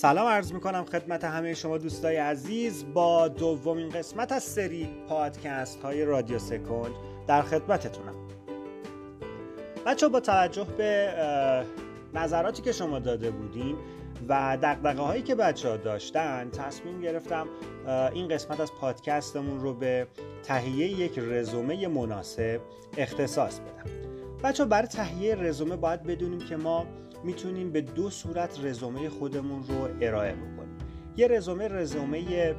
سلام عرض می‌کنم خدمت همه شما دوستای عزیز. با دومین قسمت از سری پادکست های رادیو سکند در خدمتتونم. بچه با توجه به نظراتی که شما داده بودین و دقدقه هایی که بچه ها داشتن تصمیم گرفتم این قسمت از پادکستمون رو به تهیه یک رزومه مناسب اختصاص بدم. بچه برای تهیه رزومه باید بدونیم که ما می‌تونیم به دو صورت رزومه خودمون رو ارائه بکنیم. یه رزومه رزومه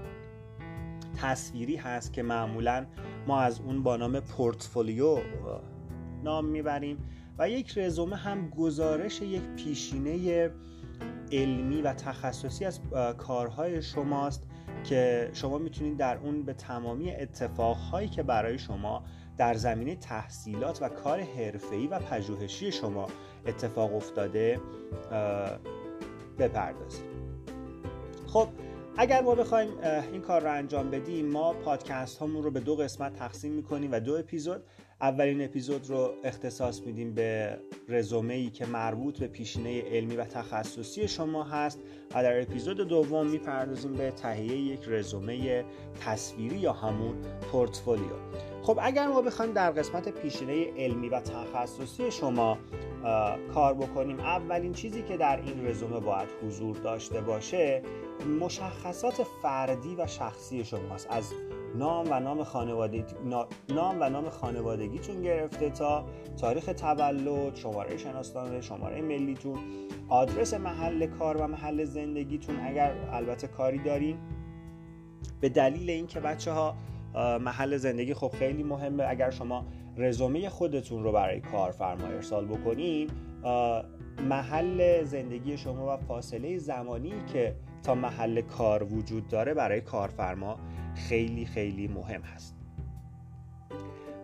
تصویری هست که معمولا ما از اون با نام پورتفولیو نام می‌بریم و یک رزومه هم گزارش یک پیشینه علمی و تخصصی از کارهای شماست که شما می‌تونید در اون به تمامی اتفاقهایی که برای شما در زمینه تحصیلات و کار حرفه‌ای و پژوهشی شما اتفاق افتاده بپردازیم خب اگر ما بخوایم این کار رو انجام بدیم ما پادکست هامون رو به دو قسمت تقسیم می‌کنیم و دو اپیزود. اولین اپیزود رو اختصاص میدیم به رزومه ای که مربوط به پیشینه علمی و تخصصی شما هست و در اپیزود دوم می‌پردازیم به تهیه یک رزومه تصویری یا همون پورتفولیو. خب اگر ما بخوایم در قسمت پیشینه علمی و تخصصی شما کار بکنیم اولین چیزی که در این رزومه باید حضور داشته باشه مشخصات فردی و شخصی شماست. از نام و نام خانوادگی نام و نام خانوادگیتون گرفته تا تاریخ تولد شماره شناسنامه شماره ملیتون آدرس محل کار و محل زندگیتون. اگر البته کاری دارین به دلیل اینکه بچه ها محل زندگی خب خیلی مهمه اگر شما رزومه خودتون رو برای کارفرما ارسال بکنین محل زندگی شما و فاصله زمانی که تا محل کار وجود داره برای کارفرما خیلی خیلی مهم هست.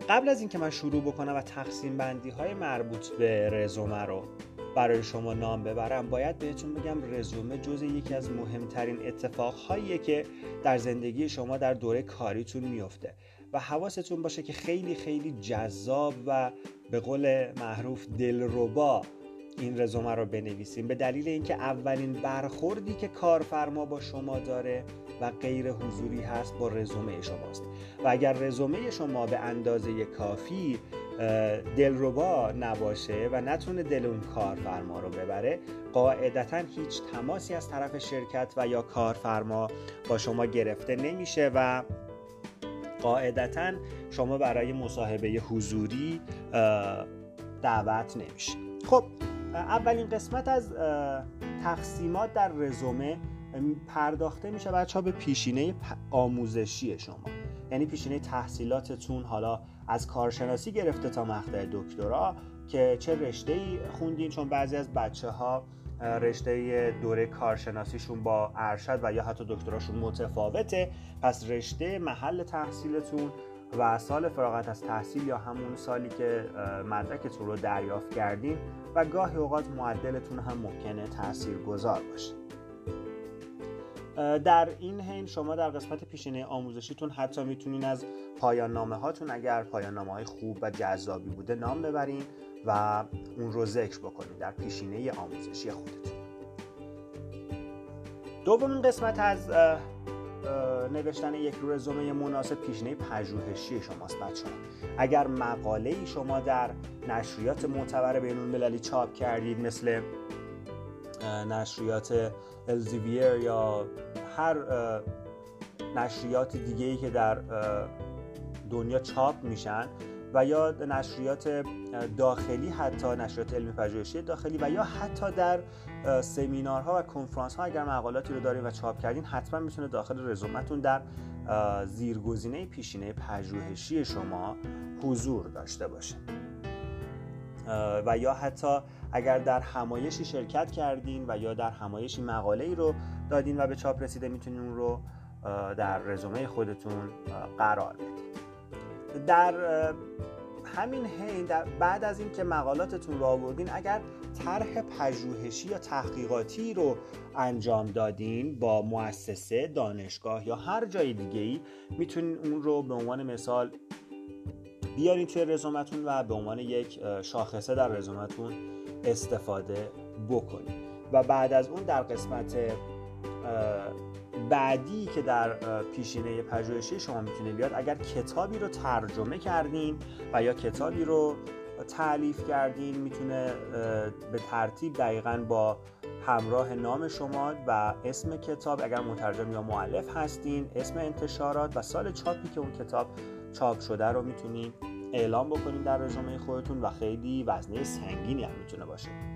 قبل از اینکه من شروع بکنم و تقسیم بندی های مربوط به رزومه رو برای شما نام ببرم باید بهتون بگم رزومه جز یکی از مهمترین اتفاقهاییه که در زندگی شما در دوره کاریتون میفته و حواستون باشه که خیلی خیلی جذاب و به قول معروف دلربا این رزومه رو بنویسیم. به دلیل اینکه اولین برخوردی که کارفرما با شما داره و غیر حضوری هست با رزومه شماست. و اگر رزومه شما به اندازه کافی دلربا نباشه و نتونه دل اون کارفرما رو ببره قاعدتا هیچ تماسی از طرف شرکت و یا کارفرما با شما گرفته نمیشه و قاعدتا شما برای مصاحبه حضوری دعوت نمیشه. خب اولین قسمت از تقسیمات در رزومه پرداخته میشه بچه ها به پیشینه آموزشی شما. یعنی پیشینه تحصیلاتتون حالا از کارشناسی گرفته تا مقطع دکترا که چه رشته ای خوندین؟ چون بعضی از بچه ها رشته دوره کارشناسیشون با ارشد و یا حتی دکتراشون متفاوته پس رشته محل تحصیلتون و سال فراغت از تحصیل یا همون سالی که مدرکتون رو دریافت کردین و گاهی اوقات معدلتون هم ممکنه تأثیر گذار باشه در این حین شما در قسمت پیشینه آموزشیتون حتی می‌تونین از پایان نامه هاتون اگر پایان نامه های خوب و جذابی بوده نام ببرین و اون رو ذکر بکنید در پیشینه آموزشی خودتون. دومین قسمت از نوشتن یک رزومه مناسب پیشنه پژوهشی شماست بچه اگر مقاله ای شما در نشریات معتبر بین المللی چاپ کردید مثل نشریات الزیویر یا هر نشریات دیگه ای که در دنیا چاپ میشن و یا نشریات داخلی حتی نشریات علمی پژوهشی داخلی و یا حتی در سمینارها و کنفرانس ها اگر مقالاتی رو دارین و چاپ کردین حتما می‌تونه داخل رزومتون در زیرگزینه پیشینه پژوهشی شما حضور داشته باشه. و یا حتی اگر در همایشی شرکت کردین و یا در همایشی مقاله ای رو دادین و به چاپ رسیده می‌تونین اون رو در رزومه خودتون قرار بدین. در همین حین بعد از اینکه مقالاتتون رو آوردین اگر طرح پژوهشی یا تحقیقاتی رو انجام دادین با مؤسسه دانشگاه یا هر جای دیگه ای می‌تونین اون رو به عنوان مثال بیارین توی رزومتون و به عنوان یک شاخصه در رزومتون استفاده بکنید و بعد از اون در قسمت بعدی که در پیشینه پژوهشی شما می‌تونه بیاد اگر کتابی رو ترجمه کردین و یا کتابی رو تعلیف کردین می‌تونه به ترتیب دقیقا با همراه نام شما و اسم کتاب اگر مترجم یا معلف هستین اسم انتشارات و سال چاپی که اون کتاب چاپ شده رو می‌تونین اعلام بکنین در رزومه خودتون و خیلی وزنه سنگینی هم می‌تونه باشه.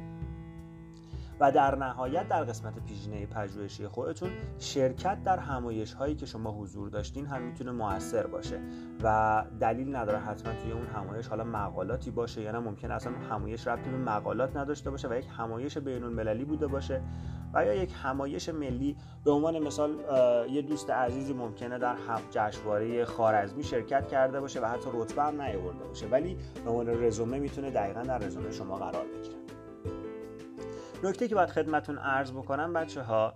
و در نهایت در قسمت پیشینه پژوهشی خودتون شرکت در همایش هایی که شما حضور داشتین هم می‌تونه موثر باشه و دلیل نداره حتما توی اون همایش حالا مقالاتی باشه یا نه ممکن اصلا همایش ربطی به مقالات نداشته باشه و یک همایش بین المللی بوده باشه و یا یک همایش ملی. به عنوان مثال یه دوست عزیزی ممکنه در جشنواره خارزمی شرکت کرده باشه و حتی رتبه هم نیاورده باشه ولی به عنوان رزومه می‌تونه دقیقا در رزومه شما قرار بگیره. نکته که باید خدمتون عرض بکنم بچه ها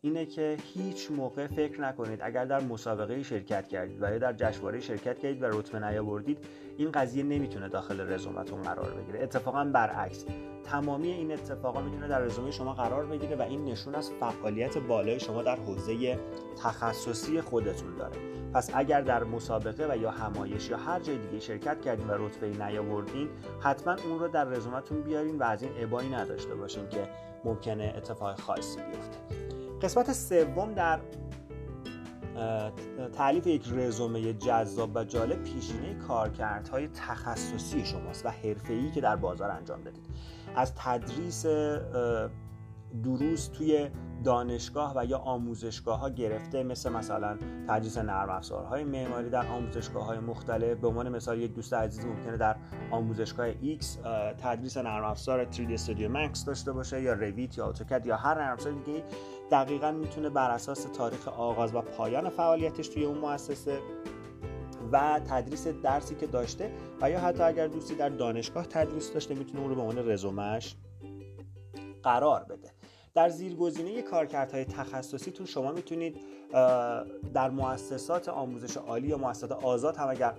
اینه که هیچ موقع فکر نکنید اگر در مسابقه شرکت کردید و یا در جشنواره شرکت کردید و رتبه نیاوردید این قضیه نمی‌تونه داخل رزومتون قرار بگیره. اتفاقا برعکس. تمامی این اتفاقا می‌تونه در رزومه شما قرار بگیره و این نشون از فعالیت بالای شما در حوزه تخصصی خودتون داره. پس اگر در مسابقه و یا همایش یا هر جای دیگه شرکت کردین و رتبه نیاوردین حتما اون رو در رزومتون بیارین و از این ابایی نداشته باشین که ممکنه اتفاق خاصی بیفته. قسمت سوم در تعلیف یک رزومه جذاب و جالب پیشینه کارکردهای تخصصی شماست و حرفه‌ای که در بازار انجام دادید. از تدریس دروس توی دانشگاه و یا آموزشگاه ها گرفته مثل مثلا تدریس نرم افزارهای معماری در آموزشگاه های مختلف. به عنوان مثال یک دوست عزیزی ممکنه در آموزشگاه X تدریس نرم افزار 3D Studio Max داشته باشه یا رویت یا اتوکد یا هر نرم افزار دیگه دقیقا می‌تونه بر اساس تاریخ آغاز و پایان فعالیتش توی اون مؤسسه و تدریس درسی که داشته و یا حتی اگر دوستی در دانشگاه تدریس داشته می‌تونه اون رو به عنوان رزومش قرار بده. در زیرگزینه کارکردهای تخصصیتون شما می‌تونید در مؤسسات آموزش عالی یا مؤسسات آزاد هم اگر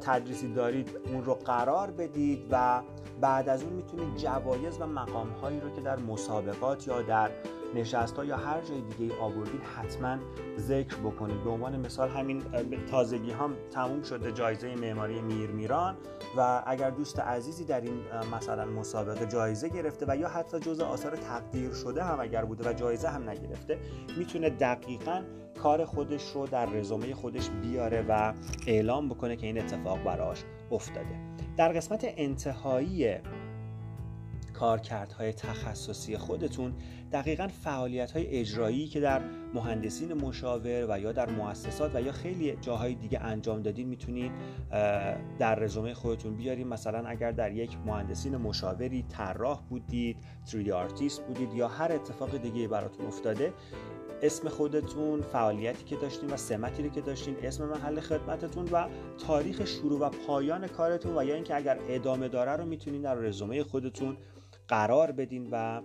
تدریسی دارید اون رو قرار بدید و بعد از اون می‌تونید جوایز و مقام هایی رو که در مسابقات یا در نشست ها یا هر جای دیگه آوردید حتما ذکر بکنید. به عنوان مثال همین تازگی هم تموم شده جایزه معماری میر میران و اگر دوست عزیزی در این مثلا مسابقه جایزه گرفته و یا حتی جزء آثار تقدیر شده هم اگر بوده و جایزه هم نگرفته می‌تونه دقیقا کار خودش رو در رزومه خودش بیاره و اعلام بکنه که این اتفاق براش افتاده. در قسمت انتهایی کارکردهای تخصصی خودتون دقیقا فعالیت های اجرایی که در مهندسین مشاور و یا در مؤسسات و یا خیلی جاهای دیگه انجام دادین می‌تونید در رزومه خودتون بیارید مثلا اگر در یک مهندسین مشاوری طراح بودید 3D آرتیست بودید یا هر اتفاق دیگه براتون افتاده اسم خودتون فعالیتی که داشتین و سمتی رو که داشتین اسم محل خدمتتون و تاریخ شروع و پایان کارتون و یا اینکه اگر ادامه داره رو می‌تونین در رزومه خودتون قرار بدین و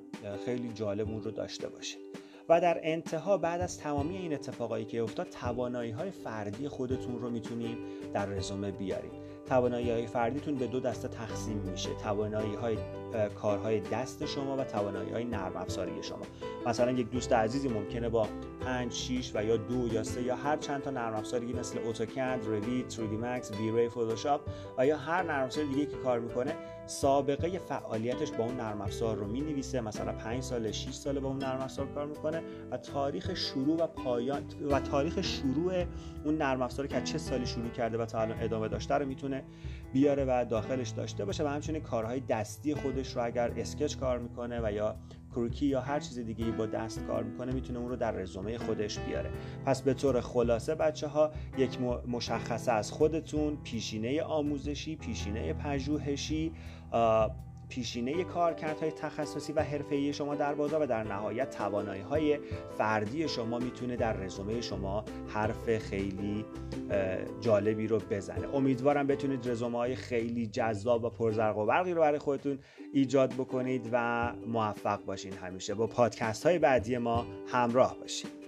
خیلی جالب اون رو داشته باشین. و در انتها بعد از تمامی این اتفاقایی که افتاد توانایی های فردی خودتون رو می‌تونین در رزومه بیارین. توانایی های فردیتون به دو دسته تقسیم میشه. توانایی های کارهای دست شما و توانایی های نرم افزاری شما. مثلا یک دوست عزیزی ممکنه با 5 6 و یا دو یا سه یا هر چند تا نرم افزاری مثل اتوکد، رویت، 3D Max، وی فتوشاپ و یا هر نرم افزار دیگه که کار می‌کنه سابقه فعالیتش با اون نرم افزار رو می‌نویسه مثلا 5 سال 6 ساله با اون نرم افزار کار می‌کنه و تاریخ شروع و پایان و تاریخ شروع اون نرم افزاری که چه سالی شروع کرده و تا الان ادامه داشته رو می‌تونه بیاره و داخلش داشته باشه و همچنین کارهای دستی خودش رو اگر اسکچ کار می‌کنه و یا کروکی یا هر چیز دیگه با دست کار می‌کنه می‌تونه اون رو در رزومه خودش بیاره. پس به طور خلاصه بچه ها یک مشخصه از خودتون پیشینه آموزشی پیشینه پژوهشی پیشینه کارکردهای تخصصی و حرفه‌ای شما در بازار و در نهایت توانایی های فردی شما می‌تونه در رزومه شما حرف خیلی جالبی رو بزنه. امیدوارم بتونید رزومه های خیلی جذاب و پرزرق و برقی رو برای خودتون ایجاد بکنید و موفق باشین همیشه. با پادکست های بعدی ما همراه باشید